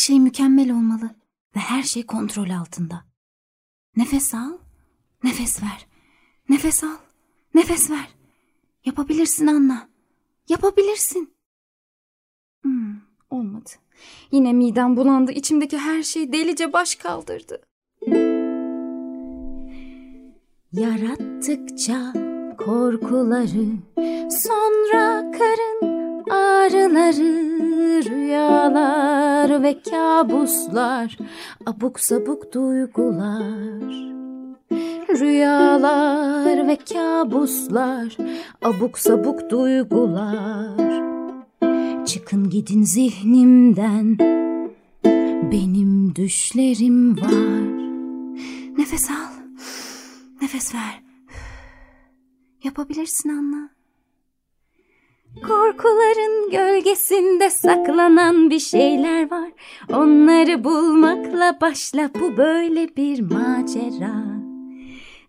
Şey mükemmel olmalı ve her şey kontrol altında. Nefes al, nefes ver. Nefes al, nefes ver. Yapabilirsin Anna. Yapabilirsin. Hmm, olmadı. Yine midem bulandı. İçimdeki her şey delice baş kaldırdı. Yarattıkça korkuları, sonra karın ağrıları, rüyalar ve kabuslar, abuk sabuk duygular. Rüyalar ve kabuslar, abuk sabuk duygular. Çıkın gidin zihnimden, benim düşlerim var. Nefes al, nefes ver. Yapabilirsin Anna. Korkuların gölgesinde saklanan bir şeyler var. Onları bulmakla başla bu böyle bir macera.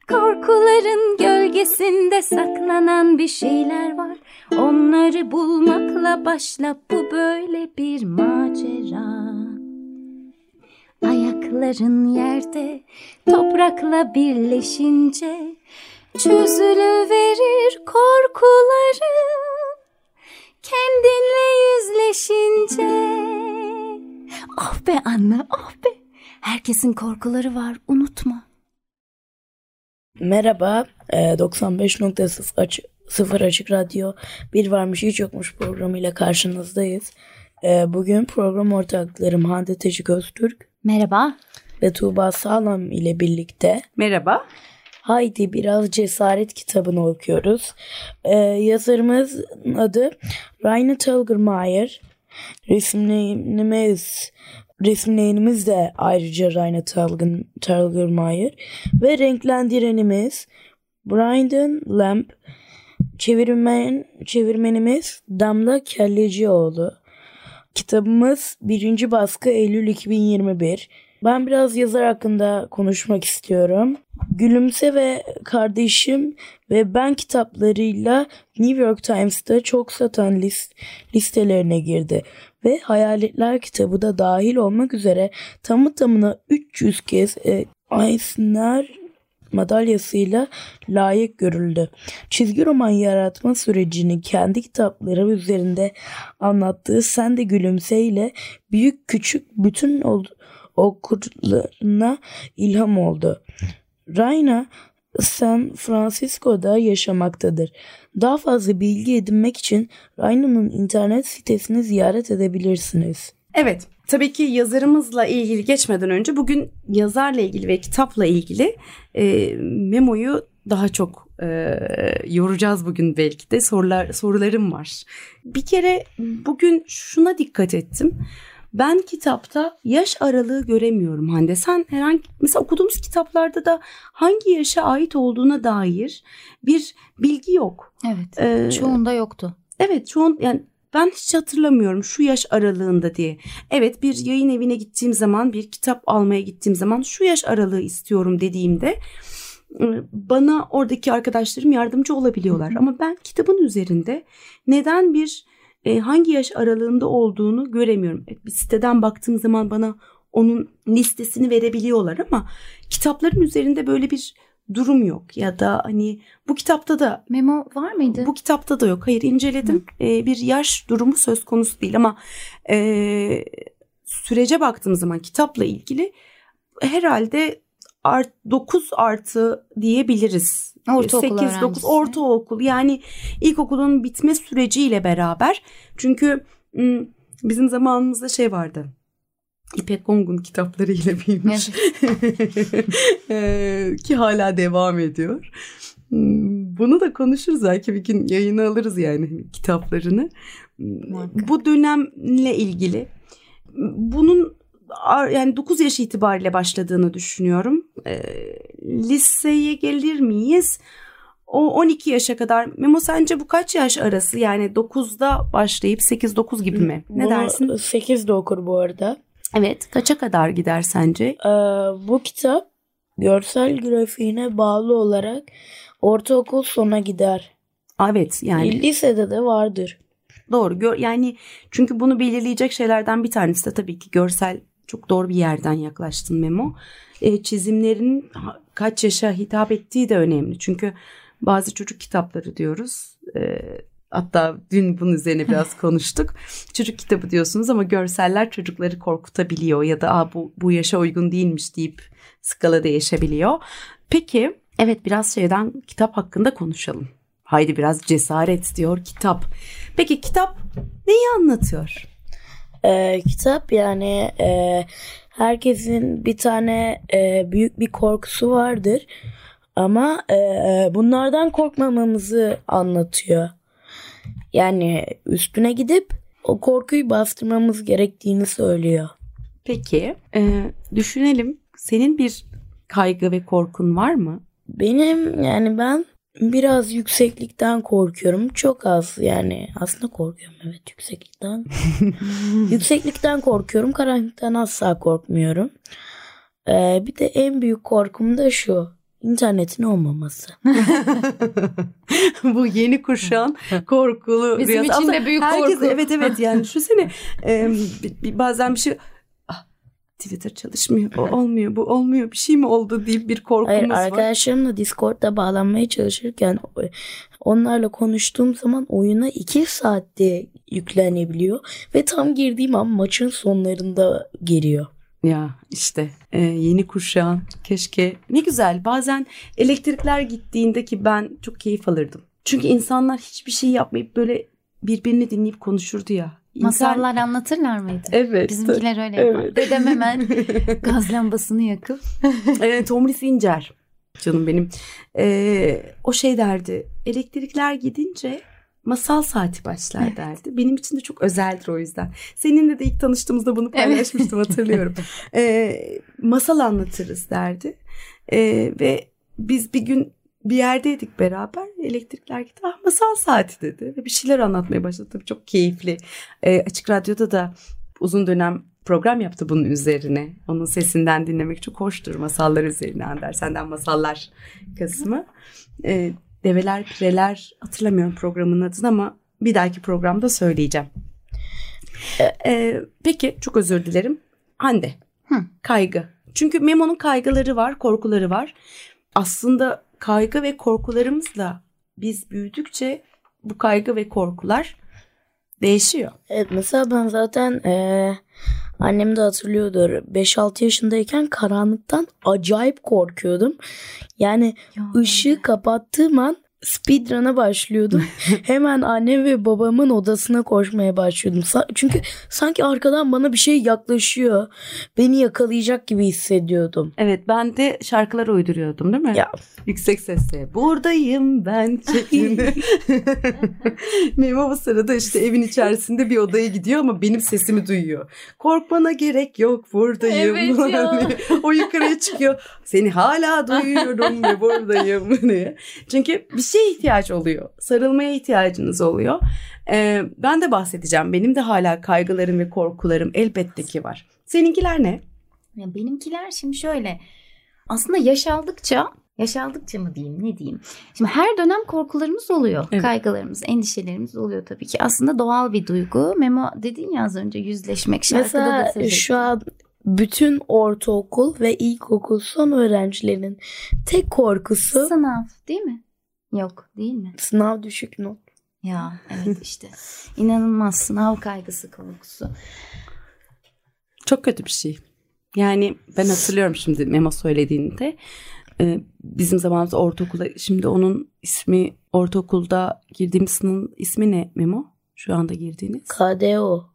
Korkuların gölgesinde saklanan bir şeyler var. Onları bulmakla başla bu böyle bir macera. Ayakların yerde toprakla birleşince çözülüverir korkuların kendinle yüzleşince. Oh be anne, oh be. Herkesin korkuları var, unutma. Merhaba, 95.0 açık, 0 açık radyo bir varmış hiç yokmuş programıyla karşınızdayız. E, bugün program ortaklarım Hande Tecik Öztürk. Merhaba. Ve Tuğba Sağlam ile birlikte. Merhaba. Haydi biraz cesaret kitabını okuyoruz. Ee, yazarımızın adı Rainer Telgermeier. Resimlerimiz resimlerimiz de ayrıca Rainer Telgermeier ve renklendirenimiz Brandon Lamp. Çevirmen, çevirmenimiz Damla Kellecioğlu. Kitabımız birinci baskı Eylül 2021. Ben biraz yazar hakkında konuşmak istiyorum. Gülümse ve Kardeşim ve Ben kitaplarıyla New York Times'ta çok satan list, listelerine girdi ve Hayaletler kitabı da dahil olmak üzere tamı tamına 300 kez e, Eisner madalyasıyla layık görüldü. Çizgi roman yaratma sürecini kendi kitapları üzerinde anlattığı Sen de Gülümse ile büyük küçük bütün okurlarına ilham oldu. Raina San Francisco'da yaşamaktadır. Daha fazla bilgi edinmek için Raina'nın internet sitesini ziyaret edebilirsiniz. Evet, tabii ki yazarımızla ilgili geçmeden önce bugün yazarla ilgili ve kitapla ilgili e, Memo'yu daha çok e, yoracağız bugün belki de sorular sorularım var. Bir kere bugün şuna dikkat ettim. Ben kitapta yaş aralığı göremiyorum Hande. Sen herhangi mesela okuduğumuz kitaplarda da hangi yaşa ait olduğuna dair bir bilgi yok. Evet. Ee, çoğunda yoktu. Evet, çoğun yani ben hiç hatırlamıyorum şu yaş aralığında diye. Evet bir yayın evine gittiğim zaman bir kitap almaya gittiğim zaman şu yaş aralığı istiyorum dediğimde ıı, bana oradaki arkadaşlarım yardımcı olabiliyorlar. Ama ben kitabın üzerinde neden bir e, hangi yaş aralığında olduğunu göremiyorum. Bir siteden baktığım zaman bana onun listesini verebiliyorlar ama kitapların üzerinde böyle bir durum yok ya da hani bu kitapta da memo var mıydı? Bu kitapta da yok. Hayır inceledim. Ee, bir yaş durumu söz konusu değil ama e, sürece baktığım zaman kitapla ilgili herhalde art, 9 artı diyebiliriz. Ortaokul 8 9 ortaokul yani ilkokulun bitme süreciyle beraber çünkü bizim zamanımızda şey vardı. İpek Ong'un kitaplarıyla büyümüş. Evet. Ki hala devam ediyor. Bunu da konuşuruz belki bir gün yayına alırız yani kitaplarını. Muhakkak. Bu dönemle ilgili bunun yani 9 yaş itibariyle başladığını düşünüyorum. E, liseye gelir miyiz? O 12 yaşa kadar. Memo sence bu kaç yaş arası? Yani 9'da başlayıp 8-9 gibi mi? Ne Bunu dersin? 8'de okur bu arada. Evet. Kaça kadar gider sence? Ee, bu kitap görsel grafiğine bağlı olarak ortaokul sona gider. Evet yani. Lisede de vardır. Doğru. Gör, yani çünkü bunu belirleyecek şeylerden bir tanesi de tabii ki görsel çok doğru bir yerden yaklaştın Memo. E, çizimlerin kaç yaşa hitap ettiği de önemli. Çünkü bazı çocuk kitapları diyoruz. E, hatta dün bunun üzerine biraz konuştuk. Çocuk kitabı diyorsunuz ama görseller çocukları korkutabiliyor ya da Aa, bu, bu yaşa uygun değilmiş deyip skala değişebiliyor. Peki evet biraz şeyden kitap hakkında konuşalım. Haydi biraz cesaret diyor kitap. Peki kitap neyi anlatıyor? Ee, kitap yani e, herkesin bir tane e, büyük bir korkusu vardır. Ama e, bunlardan korkmamamızı anlatıyor. Yani üstüne gidip o korkuyu bastırmamız gerektiğini söylüyor. Peki e, düşünelim senin bir kaygı ve korkun var mı? Benim yani ben biraz yükseklikten korkuyorum. Çok az yani aslında korkuyorum evet yükseklikten. yükseklikten korkuyorum. Karanlıktan asla korkmuyorum. Ee, bir de en büyük korkum da şu. internetin olmaması. Bu yeni kuşağın korkulu. Bizim rüyası. için Aslında de büyük herkes, korku. Evet evet yani düşünsene e, bazen bir şey Twitter çalışmıyor o olmuyor bu olmuyor bir şey mi oldu deyip bir korkumuz Hayır var. arkadaşlarımla Discord'da bağlanmaya çalışırken onlarla konuştuğum zaman oyuna 2 saatte yüklenebiliyor ve tam girdiğim an maçın sonlarında giriyor. Ya işte e, yeni kuşağın keşke ne güzel bazen elektrikler gittiğinde ki ben çok keyif alırdım. Çünkü insanlar hiçbir şey yapmayıp böyle birbirini dinleyip konuşurdu ya. İnsan- Masallar anlatırlar mıydı? Evet. Bizimkiler öyle yapar. Evet. Dedem hemen gaz lambasını yakıp Evet, Tomris İncer. Canım benim. Ee, o şey derdi. Elektrikler gidince masal saati başlar derdi. Benim için de çok özeldir o yüzden. Seninle de ilk tanıştığımızda bunu paylaşmıştım hatırlıyorum. Ee, masal anlatırız derdi. Ee, ve biz bir gün bir yerdeydik beraber. Elektrikler gitti. Ah masal saati dedi. Ve bir şeyler anlatmaya başladı. Tabii çok keyifli. Ee, Açık Radyo'da da uzun dönem program yaptı bunun üzerine. Onun sesinden dinlemek çok hoştur masallar üzerine Ander. Senden masallar kısmı. Ee, Develer Pireler hatırlamıyorum programın adını ama bir dahaki programda söyleyeceğim. Ee, peki çok özür dilerim. Hande. Hı. Kaygı. Çünkü Memo'nun kaygıları var, korkuları var. Aslında kaygı ve korkularımızla biz büyüdükçe bu kaygı ve korkular değişiyor. Evet mesela ben zaten eee annem de hatırlıyordur 5-6 yaşındayken karanlıktan acayip korkuyordum. Yani ışığı kapattığım an speedrun'a başlıyordum. Hemen annem ve babamın odasına koşmaya başlıyordum. Sa- Çünkü sanki arkadan bana bir şey yaklaşıyor. Beni yakalayacak gibi hissediyordum. Evet ben de şarkılar uyduruyordum değil mi? Ya. Yüksek sesle buradayım ben şeklinde. Memo bu sırada işte evin içerisinde bir odaya gidiyor ama benim sesimi duyuyor. Korkmana gerek yok buradayım. Evet ya. o yukarıya çıkıyor. Seni hala duyuyorum ve buradayım diye. Çünkü bir şeye ihtiyaç oluyor. Sarılmaya ihtiyacınız oluyor. Ee, ben de bahsedeceğim. Benim de hala kaygılarım ve korkularım elbette ki var. Seninkiler ne? Ya benimkiler şimdi şöyle. Aslında yaş aldıkça, yaş aldıkça mı diyeyim ne diyeyim. Şimdi her dönem korkularımız oluyor. Evet. Kaygılarımız, endişelerimiz oluyor tabii ki. Aslında doğal bir duygu. Memo dedin ya az önce yüzleşmek. Şarkıda da Mesela söz şu an bütün ortaokul ve ilkokul son öğrencilerin tek korkusu Sınav değil mi? Yok değil mi? sınav düşük not. Ya evet işte. İnanılmaz sınav kaygısı korkusu. Çok kötü bir şey. Yani ben hatırlıyorum şimdi Memo söylediğinde. Ee, bizim zamanımızda ortaokula şimdi onun ismi ortaokulda girdiğimiz sınıfın ismi ne Memo? Şu anda girdiğiniz. KDO.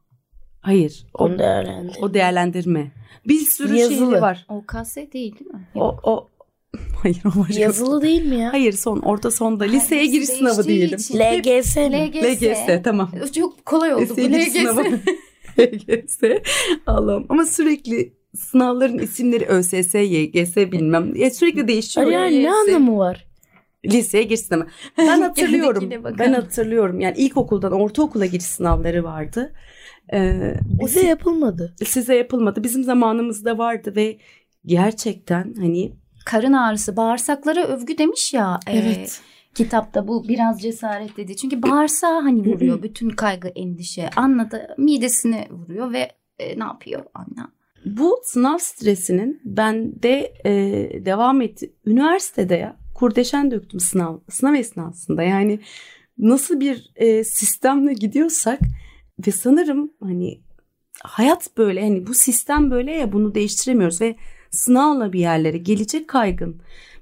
Hayır. O, Onu değerlendir. o değerlendirme. Bir sürü Yazılı. şeyi var. OKS değil değil mi? O, o Hayır o başka. Yazılı değil mi ya? Hayır son orta sonda liseye lise giriş sınavı değiştiği diyelim. için. LGS mi? LGS. LGS tamam. Çok kolay oldu bu Liseye giriş LGS. sınavı. HGS. Allah'ım ama sürekli sınavların isimleri ÖSS, YGS bilmem. Ya sürekli değişiyor. Yani ne anlamı var? Liseye giriş sınavı. Ben hatırlıyorum. Bakalım. ben hatırlıyorum. Yani ilkokuldan ortaokula giriş sınavları vardı. Ee, Bize yapılmadı. size yapılmadı. Bizim zamanımızda vardı ve gerçekten hani Karın ağrısı, bağırsaklara övgü demiş ya. e, kitapta bu biraz cesaret dedi. Çünkü bağırsağı hani vuruyor bütün kaygı, endişe. Anna da midesine vuruyor ve e, ne yapıyor Anna? bu sınav stresinin bende e, devam etti. Üniversitede ya kurdeşen döktüm sınav sınav esnasında. Yani nasıl bir e, sistemle gidiyorsak ve sanırım hani hayat böyle hani bu sistem böyle ya bunu değiştiremiyoruz ve sınavla bir yerlere gelecek kaygın.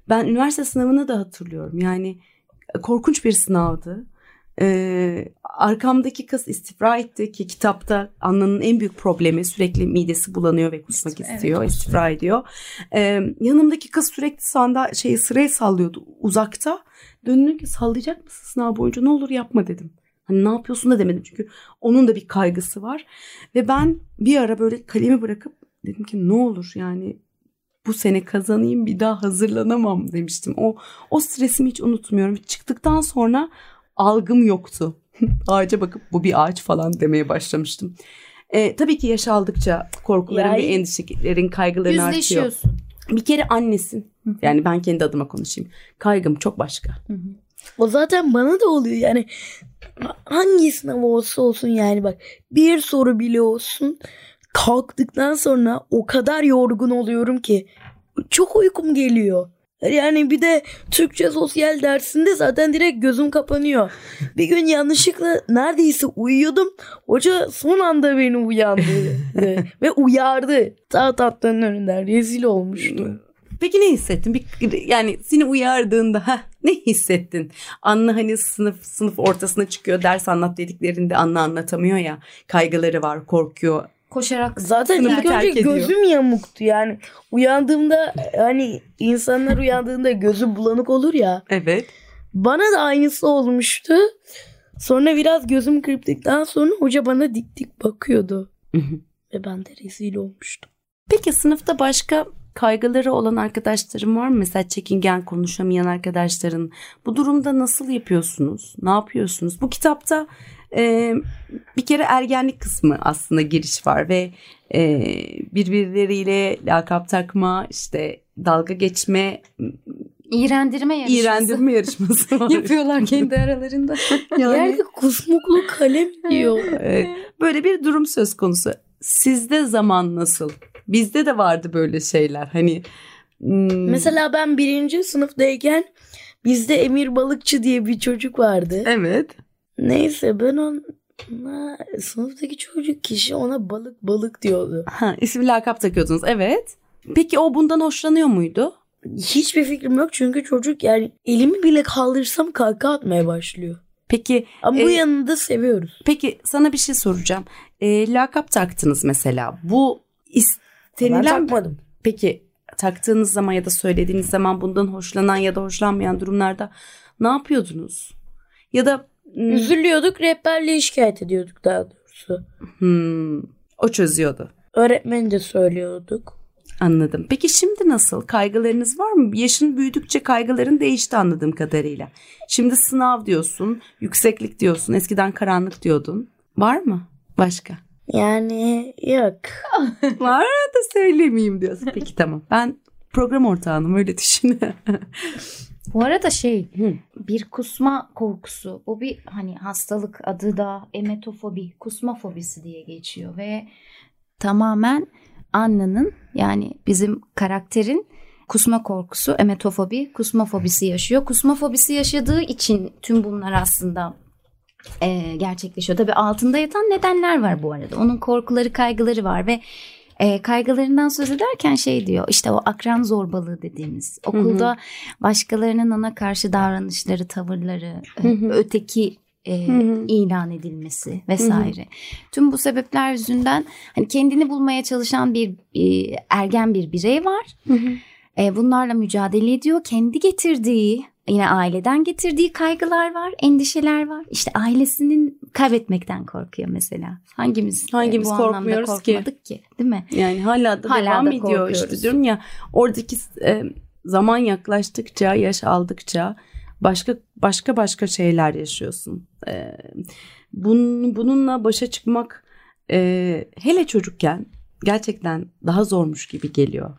Ben üniversite sınavını da hatırlıyorum. Yani korkunç bir sınavdı. Ee, arkamdaki kız istifra etti ki kitapta Anna'nın en büyük problemi sürekli midesi bulanıyor ve kusmak Evet, istiyor, istifra ediyor. Ee, yanımdaki kız sürekli sanda şeyi sırayı sallıyordu uzakta. Döndüm ki sallayacak mısın sınav boyunca ne olur yapma dedim. Hani ne yapıyorsun da demedim çünkü onun da bir kaygısı var. Ve ben bir ara böyle kalemi bırakıp dedim ki ne olur yani bu sene kazanayım bir daha hazırlanamam demiştim. O o stresimi hiç unutmuyorum. Çıktıktan sonra algım yoktu. Ağaca bakıp bu bir ağaç falan demeye başlamıştım. Ee, tabii ki yaş aldıkça korkuların Ya- ve endişelerin, kaygıların artıyor. Bir kere annesin. Yani ben kendi adıma konuşayım. Kaygım çok başka. O zaten bana da oluyor yani hangi sınav olsa olsun yani bak bir soru bile olsun kalktıktan sonra o kadar yorgun oluyorum ki çok uykum geliyor. Yani bir de Türkçe sosyal dersinde zaten direkt gözüm kapanıyor. Bir gün yanlışlıkla neredeyse uyuyordum. Hoca son anda beni uyandırdı ve uyardı. Ta tatlının önünden rezil olmuştu. Peki ne hissettin? Bir, yani seni uyardığında ha ne hissettin? Anla hani sınıf sınıf ortasına çıkıyor ders anlat dediklerinde Anla anlatamıyor ya. Kaygıları var, korkuyor. Koşarak Zaten Sınıfı ilk önce terk ediyor. gözüm yamuktu yani uyandığımda hani insanlar uyandığında gözü bulanık olur ya Evet. bana da aynısı olmuştu. Sonra biraz gözüm kırptıktan sonra hoca bana dik dik bakıyordu ve ben de rezil olmuştum. Peki sınıfta başka kaygıları olan arkadaşların var mı? Mesela çekingen konuşamayan arkadaşların. Bu durumda nasıl yapıyorsunuz? Ne yapıyorsunuz? Bu kitapta e, bir kere ergenlik kısmı aslında giriş var ve e, birbirleriyle lakap takma, işte dalga geçme, iğrendirme yarışması iğrendirme yarışması var. yapıyorlar kendi aralarında. Yerde kusmuklu kalem diyor. Evet, böyle bir durum söz konusu. Sizde zaman nasıl? Bizde de vardı böyle şeyler. Hani hmm, Mesela ben birinci sınıftayken bizde Emir Balıkçı diye bir çocuk vardı. evet. Neyse ben ona sınıftaki çocuk kişi ona balık balık diyordu. Ha, isim lakap takıyordunuz. Evet. Peki o bundan hoşlanıyor muydu? Hiçbir fikrim yok çünkü çocuk yani elimi bile kaldırsam kaka atmaya başlıyor. Peki Ama bu E, yanında seviyoruz. peki sana bir şey soracağım. E, lakap taktınız mesela. Bu Ben istenilen takmadım. peki taktığınız zaman ya da söylediğiniz zaman bundan hoşlanan ya da hoşlanmayan durumlarda ne yapıyordunuz? Ya da hmm, Üzülüyorduk rehberliğe şikayet ediyorduk daha doğrusu. hmm, o çözüyordu. Öğretmeni de söylüyorduk. Anladım. Peki şimdi nasıl? Kaygılarınız var mı? Yaşın büyüdükçe kaygıların değişti anladığım kadarıyla. Şimdi sınav diyorsun, yükseklik diyorsun, eskiden karanlık diyordun. Var mı? Başka? Yani yok. Var da söylemeyeyim diyorsun. Peki tamam. Ben program ortağınım öyle düşün. Bu arada şey Hı. bir kusma korkusu bu bir hani hastalık adı da emetofobi kusma fobisi diye geçiyor ve tamamen Anna'nın yani bizim karakterin kusma korkusu emetofobi kusma fobisi yaşıyor. Kusma fobisi yaşadığı için tüm bunlar aslında e, gerçekleşiyor. Tabii altında yatan nedenler var bu arada. Onun korkuları kaygıları var ve e, kaygılarından söz ederken şey diyor işte o akran zorbalığı dediğimiz okulda başkalarının ona karşı davranışları tavırları e, Hı hı. öteki e, Hı hı. ilan edilmesi vesaire. Tüm bu sebepler yüzünden hani kendini bulmaya çalışan bir e, ergen bir birey var. E, bunlarla mücadele ediyor. Kendi getirdiği Yine aileden getirdiği kaygılar var, endişeler var. İşte ailesinin kaybetmekten korkuyor mesela. Hangimiz, Hangimiz bu anlamda korkmuyoruz ki? korkmadık ki? Değil mi? Yani hala da Hala devam da ediyor korkuyoruz. işte diyorum ya oradaki e, zaman yaklaştıkça yaş aldıkça başka başka başka şeyler yaşıyorsun. E, bunun, bununla başa çıkmak e, hele çocukken gerçekten daha zormuş gibi geliyor.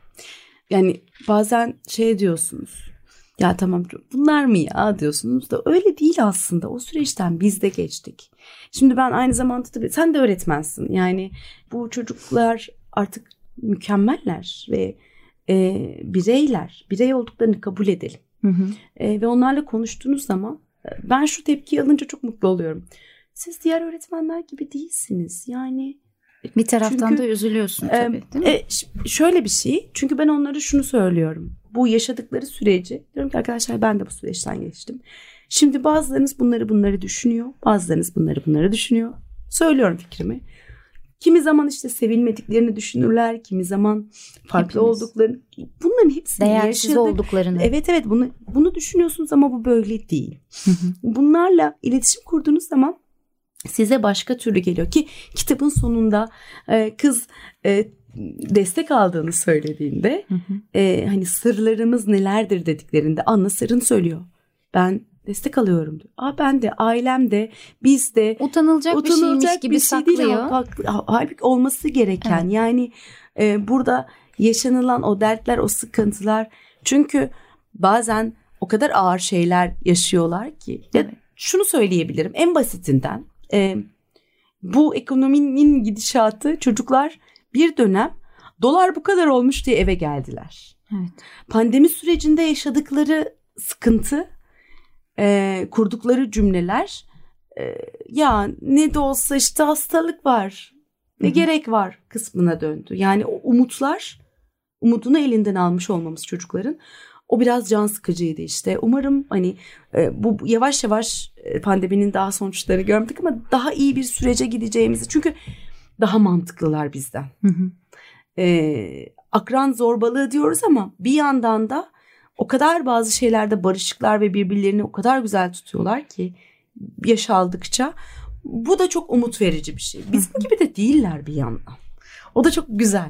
Yani bazen şey diyorsunuz. Ya tamam bunlar mı ya diyorsunuz da öyle değil aslında. O süreçten biz de geçtik. Şimdi ben aynı zamanda tabii sen de öğretmensin. Yani bu çocuklar artık mükemmeller ve e, bireyler. Birey olduklarını kabul edelim. Hı hı. E, ve onlarla konuştuğunuz zaman e, ben şu tepkiyi alınca çok mutlu oluyorum. Siz diğer öğretmenler gibi değilsiniz. Yani Bir taraftan Çünkü, da üzülüyorsun e, tabii değil mi? e, şöyle bir şey. Çünkü ben onlara şunu söylüyorum. Bu yaşadıkları süreci diyorum ki arkadaşlar ben de bu süreçten geçtim. Şimdi bazılarınız bunları bunları düşünüyor. Bazılarınız bunları bunları düşünüyor. Söylüyorum fikrimi. Kimi zaman işte sevilmediklerini düşünürler. Kimi zaman farklı Hepimiz. olduklarını. Bunların hepsini Değersiz yaşadık. olduklarını. Evet evet bunu bunu düşünüyorsunuz ama bu böyle değil. Bunlarla iletişim kurduğunuz zaman size başka türlü geliyor ki kitabın sonunda e, kız e, destek aldığını söylediğinde Hı hı. e, hani sırlarımız nelerdir dediklerinde Anna sırrını söylüyor. Ben destek alıyorum diyor. Aa ben de ailem de biz de Utanılacak, bir şeymiş gibi bir şey değil. saklıyor. Hal- Halbuki olması gereken Evet. yani e, burada yaşanılan o dertler o sıkıntılar çünkü bazen o kadar ağır şeyler yaşıyorlar ki ya Evet. şunu söyleyebilirim en basitinden e, bu ekonominin gidişatı çocuklar bir dönem dolar bu kadar olmuş diye eve geldiler. Evet. Pandemi sürecinde yaşadıkları sıkıntı, e, kurdukları cümleler e, ya ne de olsa işte hastalık var, ne Hı gerek var kısmına döndü. Yani o umutlar, umudunu elinden almış olmamız çocukların. O biraz can sıkıcıydı işte. Umarım hani e, bu yavaş yavaş e, pandeminin daha sonuçları görmedik ama daha iyi bir sürece gideceğimizi. Çünkü daha mantıklılar bizden Hı hı. e, akran zorbalığı diyoruz ama bir yandan da o kadar bazı şeylerde barışıklar ve birbirlerini o kadar güzel tutuyorlar ki yaş aldıkça bu da çok umut verici bir şey. Bizim gibi de değiller bir yandan. O da çok güzel.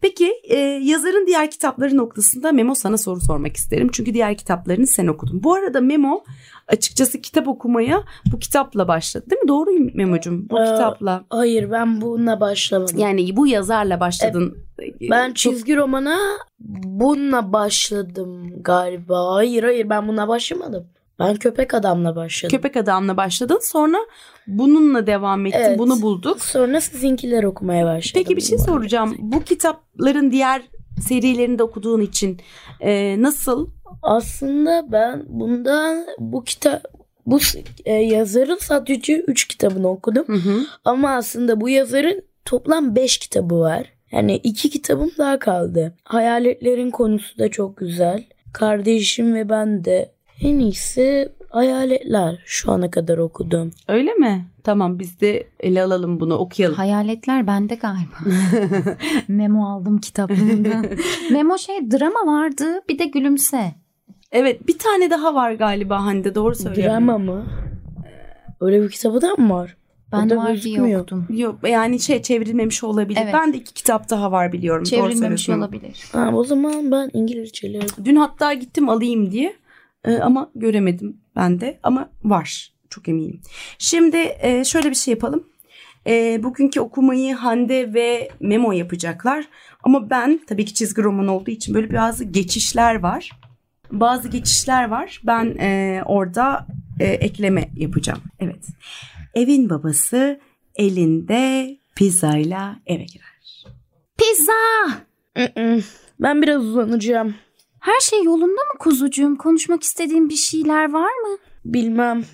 Peki e, yazarın diğer kitapları noktasında Memo sana soru sormak isterim. Çünkü diğer kitaplarını sen okudun. Bu arada Memo açıkçası kitap okumaya bu kitapla başladı değil mi? Doğru mu Memo'cum? Bu Ee, kitapla. Hayır ben bununla başlamadım. Yani bu yazarla başladın. ben Çok- çizgi romana bununla başladım galiba. Hayır hayır ben bununla başlamadım. Ben köpek adamla başladım. Köpek Adam'la başladın. Sonra bununla devam ettin. Evet. Bunu bulduk. Sonra sizinkiler okumaya başladım. Peki bir şey soracağım. Bu kitapların diğer serilerini de okuduğun için e, nasıl? Aslında ben bundan bu kitap bu e, yazarın sadece 3 kitabını okudum. Hı hı. Ama aslında bu yazarın toplam 5 kitabı var. Yani iki kitabım daha kaldı. Hayaletlerin konusu da çok güzel. Kardeşim ve ben de en iyisi hayaletler şu ana kadar okudum. Öyle mi? Tamam biz de ele alalım bunu okuyalım. Hayaletler bende galiba. Memo aldım kitaplığından. Memo şey drama vardı bir de gülümse. evet bir tane daha var galiba Hande doğru söylüyorum. Drama mı? Öyle bir kitabı da mı var? Ben var diye okudum. Yok yani şey çevrilmemiş olabilir. Evet. Ben de iki kitap daha var biliyorum. Doğru Çevrilmemiş olabilir. Ha, o zaman ben İngilizceleri Dün hatta gittim alayım diye E, ama göremedim ben de ama var çok eminim. Şimdi e, şöyle bir şey yapalım. E, bugünkü okumayı Hande ve Memo yapacaklar ama ben tabii ki çizgi roman olduğu için böyle bazı geçişler var. Bazı geçişler var. Ben e, orada e, ekleme yapacağım. Evet. Evin babası elinde pizzayla eve girer. Pizza! Ben biraz uzanacağım. Her şey yolunda mı kuzucuğum? Konuşmak istediğin bir şeyler var mı? Bilmem.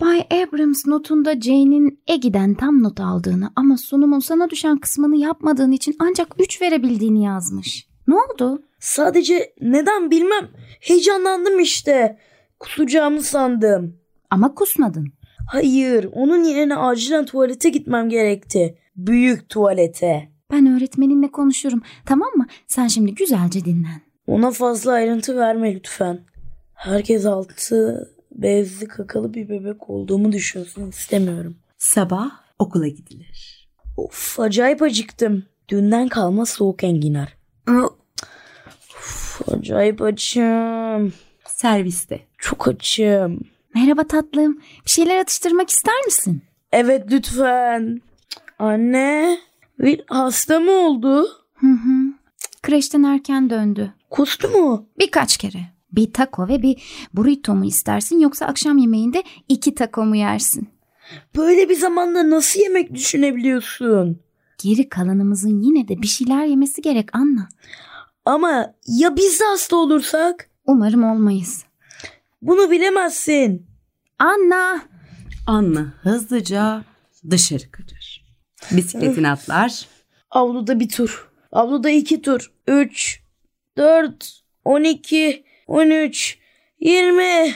Bay Abrams notunda Jane'in Eggie'den tam not aldığını ama sunumun sana düşen kısmını yapmadığın için ancak 3 verebildiğini yazmış. Ne oldu? Sadece neden bilmem. Heyecanlandım işte. Kusacağımı sandım. Ama kusmadın. Hayır, onun yerine acilen tuvalete gitmem gerekti. Büyük tuvalete. Ben öğretmeninle konuşurum. Tamam mı? Sen şimdi güzelce dinlen. Ona fazla ayrıntı verme lütfen. Herkes altı bezli kakalı bir bebek olduğumu düşünsün istemiyorum. Sabah okula gidilir. Of acayip acıktım. Dünden kalma soğuk enginar. Of, acayip açım. Serviste. Çok açım. Merhaba tatlım. Bir şeyler atıştırmak ister misin? Evet lütfen. Anne. Will hasta mı oldu? Hı hı. Kreşten erken döndü. Kustu mu? Birkaç kere. Bir taco ve bir burrito mu istersin yoksa akşam yemeğinde iki taco mu yersin? Böyle bir zamanda nasıl yemek düşünebiliyorsun? Geri kalanımızın yine de bir şeyler yemesi gerek Anna. Ama ya biz de hasta olursak? Umarım olmayız. Bunu bilemezsin. Anna! Anna hızlıca dışarı kaçar. Bisikletini atlar. Avluda bir tur. Avluda iki tur. Üç, dört, on iki, on üç, yirmi.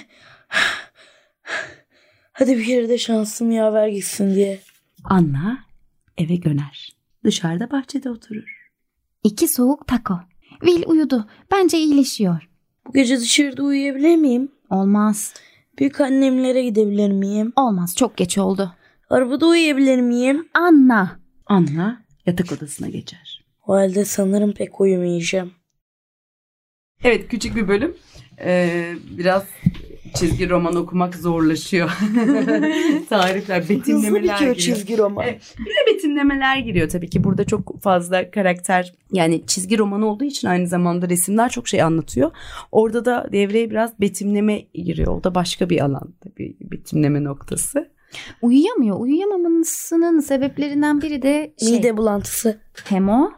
Hadi bir kere de şansım yaver gitsin diye. Anna eve döner. Dışarıda bahçede oturur. İki soğuk taco. Will uyudu. Bence iyileşiyor. Bu gece dışarıda uyuyabilir miyim? Olmaz. Büyük annemlere gidebilir miyim? Olmaz. Çok geç oldu. Arabada uyuyabilir miyim? Anna! Anna yatak odasına geçer. O halde sanırım pek uyumayacağım. Evet küçük bir bölüm. Ee, biraz çizgi roman okumak zorlaşıyor. Tarifler, betimlemeler giriyor. roman. Evet. Bir de betimlemeler giriyor tabii ki. Burada çok fazla karakter yani çizgi roman olduğu için aynı zamanda resimler çok şey anlatıyor. Orada da devreye biraz betimleme giriyor. O da başka bir alan tabii betimleme noktası. Uyuyamıyor. Uyuyamamasının sebeplerinden biri de şey, Mide bulantısı. hem o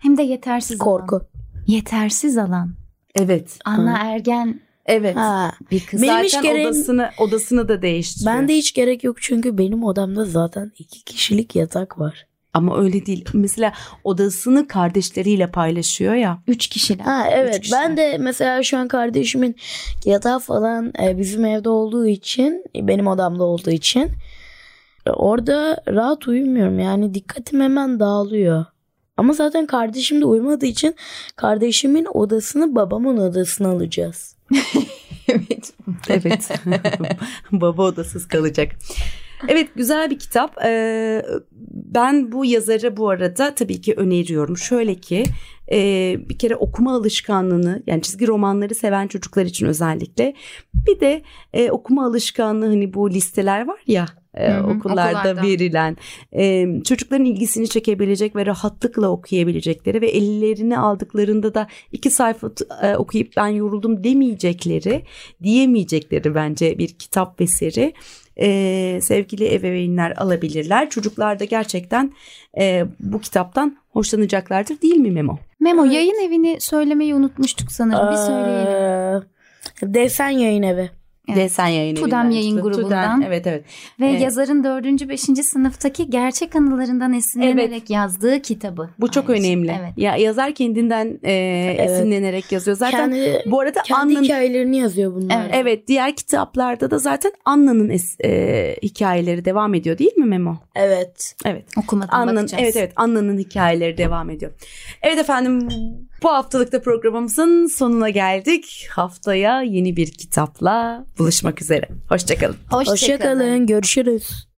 hem de yetersiz alan. Korku. Yetersiz alan. Evet. Anna ergen Evet. Ha. bir kız. Benim Zaten gereğim- odasını odasını da değiştiriyor. Ben de hiç gerek yok çünkü benim odamda zaten iki kişilik yatak var. Ama öyle değil. Mesela odasını kardeşleriyle paylaşıyor ya. Üç kişiler. Ha evet kişiler. ben de mesela şu an kardeşimin yatağı falan e, bizim evde olduğu için benim odamda olduğu için e, orada rahat uyumuyorum yani dikkatim hemen dağılıyor. Ama zaten kardeşim de uyumadığı için kardeşimin odasını babamın odasına alacağız. evet. Evet. Baba odasız kalacak. Evet güzel bir kitap. Ee, ben bu yazarı bu arada tabii ki öneriyorum. Şöyle ki e, bir kere okuma alışkanlığını yani çizgi romanları seven çocuklar için özellikle bir de e, okuma alışkanlığı hani bu listeler var ya e, Hı hı, okullarda, okullarda. verilen e, çocukların ilgisini çekebilecek ve rahatlıkla okuyabilecekleri ve ellerine aldıklarında da iki sayfa e, okuyup ben yoruldum demeyecekleri diyemeyecekleri bence bir kitap ve seri e, sevgili ebeveynler alabilirler. Çocuklar da gerçekten e, bu kitaptan hoşlanacaklardır değil mi Memo? Memo Evet. yayın evini söylemeyi unutmuştuk sanırım. Bir söyleyelim. Ee, Desen yayın evi. Evet. Desen yayın Tudem yayın çıktı. grubundan. Tudem, evet evet. Ve Evet. yazarın 4. 5. sınıftaki gerçek anılarından esinlenerek yazdığı kitabı. Bu çok şey. önemli. Evet. Ya yazar kendinden e, esinlenerek yazıyor. Zaten kendi bu arada kendi Anna'nın hikayelerini yazıyor bunlar. Evet. evet diğer kitaplarda da zaten Anna'nın es- e, hikayeleri devam ediyor değil mi Memo? Evet. Evet. Okumadan Anna'nın bakacağız. evet evet Anna'nın hikayeleri devam ediyor. Evet efendim bu haftalıkta programımızın sonuna geldik. Haftaya yeni bir kitapla buluşmak üzere. Hoşçakalın. Hoşça kalın. Hoşçakalın. Görüşürüz.